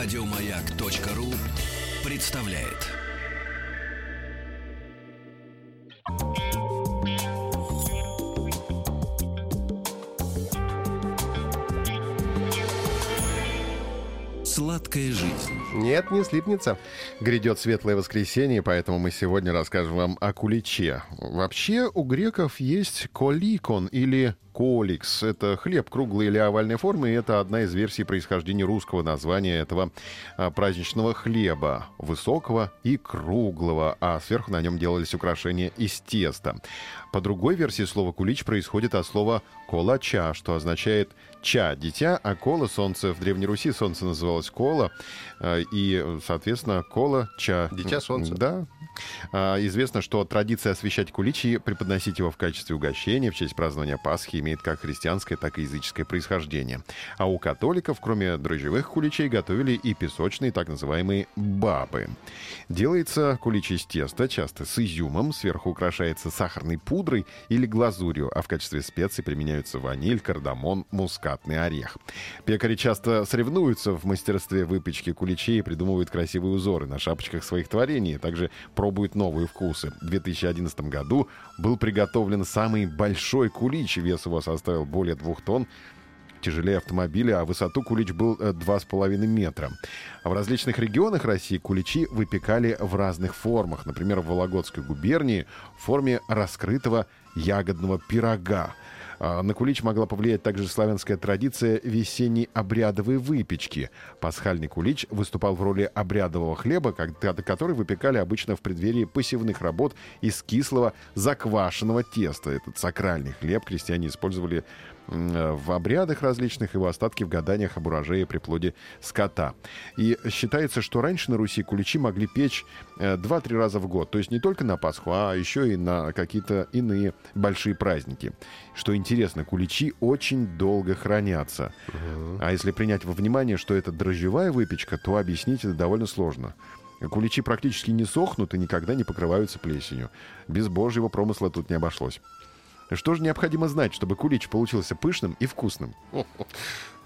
Радиомаяк.ру представляет. Сладкая жизнь. Нет, не слипнется. Грядет светлое воскресенье, поэтому мы сегодня расскажем вам о куличе. Вообще у греков есть коликон или коликс. Это хлеб круглой или овальной формы, и это одна из версий происхождения русского названия этого а, праздничного хлеба. Высокого и круглого, а сверху на нем делались украшения из теста. По другой версии слова «кулич» происходит от слова «колача», что означает «ча» — дитя, а «кола» — солнце. В Древней Руси солнце называлось «кола», а, и, соответственно, «кола», «ча». Дитя солнца. Да, а, Известно, что традиция освещать кулич и преподносить его в качестве угощения в честь празднования Пасхи имеет как христианское, так и языческое происхождение. А у католиков, кроме дрожжевых куличей, готовили и песочные, так называемые бабы. Делается кулич из теста, часто с изюмом, сверху украшается сахарной пудрой или глазурью, а в качестве специй применяются ваниль, кардамон, мускатный орех. Пекари часто соревнуются в мастерстве выпечки куличей и придумывают красивые узоры на шапочках своих творений, а также пробуют новые вкусы. В 2011 году был приготовлен самый большой кулич, вес его составил более двух тонн, тяжелее автомобиля, а высоту кулич был э, 2,5 метра. В различных регионах России куличи выпекали в разных формах. Например, в Вологодской губернии в форме раскрытого ягодного пирога. А На кулич могла повлиять также славянская традиция весенней обрядовой выпечки. Пасхальный кулич выступал в роли обрядового хлеба, который выпекали обычно в преддверии посевных работ из кислого заквашенного теста. Этот сакральный хлеб крестьяне использовали в обрядах различных его остатки в гаданиях об урожае при плоде скота. И считается, что раньше на Руси куличи могли печь э, 2-3 раза в год. То есть не только на Пасху, а еще и на какие-то иные большие праздники. Что интересно, куличи очень долго хранятся. А если принять во внимание, что это дрожжевая выпечка, то объяснить это довольно сложно. Куличи практически не сохнут и никогда не покрываются плесенью. Без божьего промысла тут не обошлось. Что же необходимо знать, чтобы кулич получился пышным и вкусным?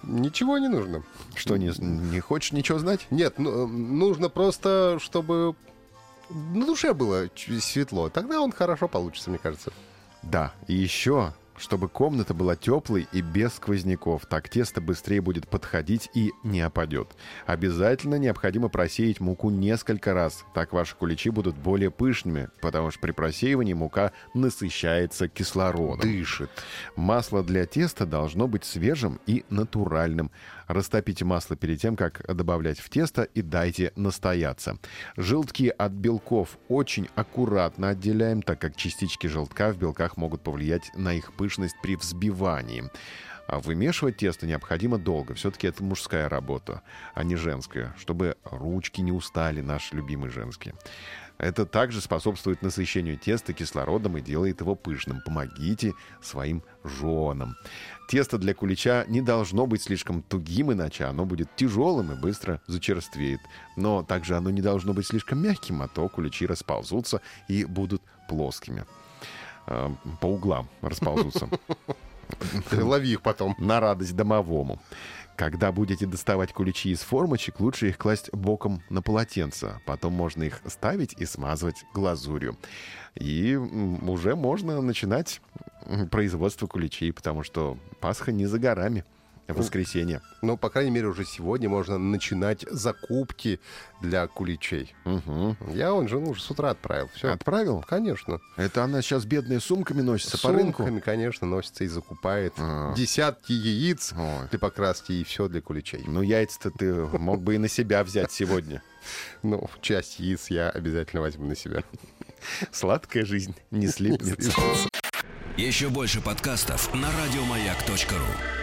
Ничего не нужно. Что, не, не хочешь ничего знать? Нет, ну, нужно просто, чтобы на душе было светло. Тогда он хорошо получится, мне кажется. Да, и еще, чтобы комната была теплой и без сквозняков. Так тесто быстрее будет подходить и не опадет. Обязательно необходимо просеять муку несколько раз. Так ваши куличи будут более пышными, потому что при просеивании мука насыщается кислородом. Дышит. Масло для теста должно быть свежим и натуральным. Растопите масло перед тем, как добавлять в тесто и дайте настояться. Желтки от белков очень аккуратно отделяем, так как частички желтка в белках могут повлиять на их пышность при взбивании. А вымешивать тесто необходимо долго. Все-таки это мужская работа, а не женская, чтобы ручки не устали, наши любимые женские. Это также способствует насыщению теста кислородом и делает его пышным. Помогите своим женам. Тесто для кулича не должно быть слишком тугим, иначе оно будет тяжелым и быстро зачерствеет. Но также оно не должно быть слишком мягким, а то куличи расползутся и будут плоскими. Э, По углам расползутся. Лови их потом. На радость домовому. Когда будете доставать куличи из формочек, лучше их класть боком на полотенце. Потом можно их ставить и смазывать глазурью. И уже можно начинать производство куличей, потому что Пасха не за горами. Воскресенье. Ну, по крайней мере, уже сегодня можно начинать закупки для куличей. Мгм. Я он жену уже с утра отправил. Все. Отправил? Конечно. Это она сейчас бедная сумками носится С по рынку? сумками, конечно, носится и закупает. А. Десятки яиц Ой. для покраски и все для куличей. Ну, яйца-то ты мог бы и на себя взять сегодня. Ну, часть яиц я обязательно возьму на себя. Сладкая жизнь не слипнется. Еще больше подкастов на радиомаяк.ру.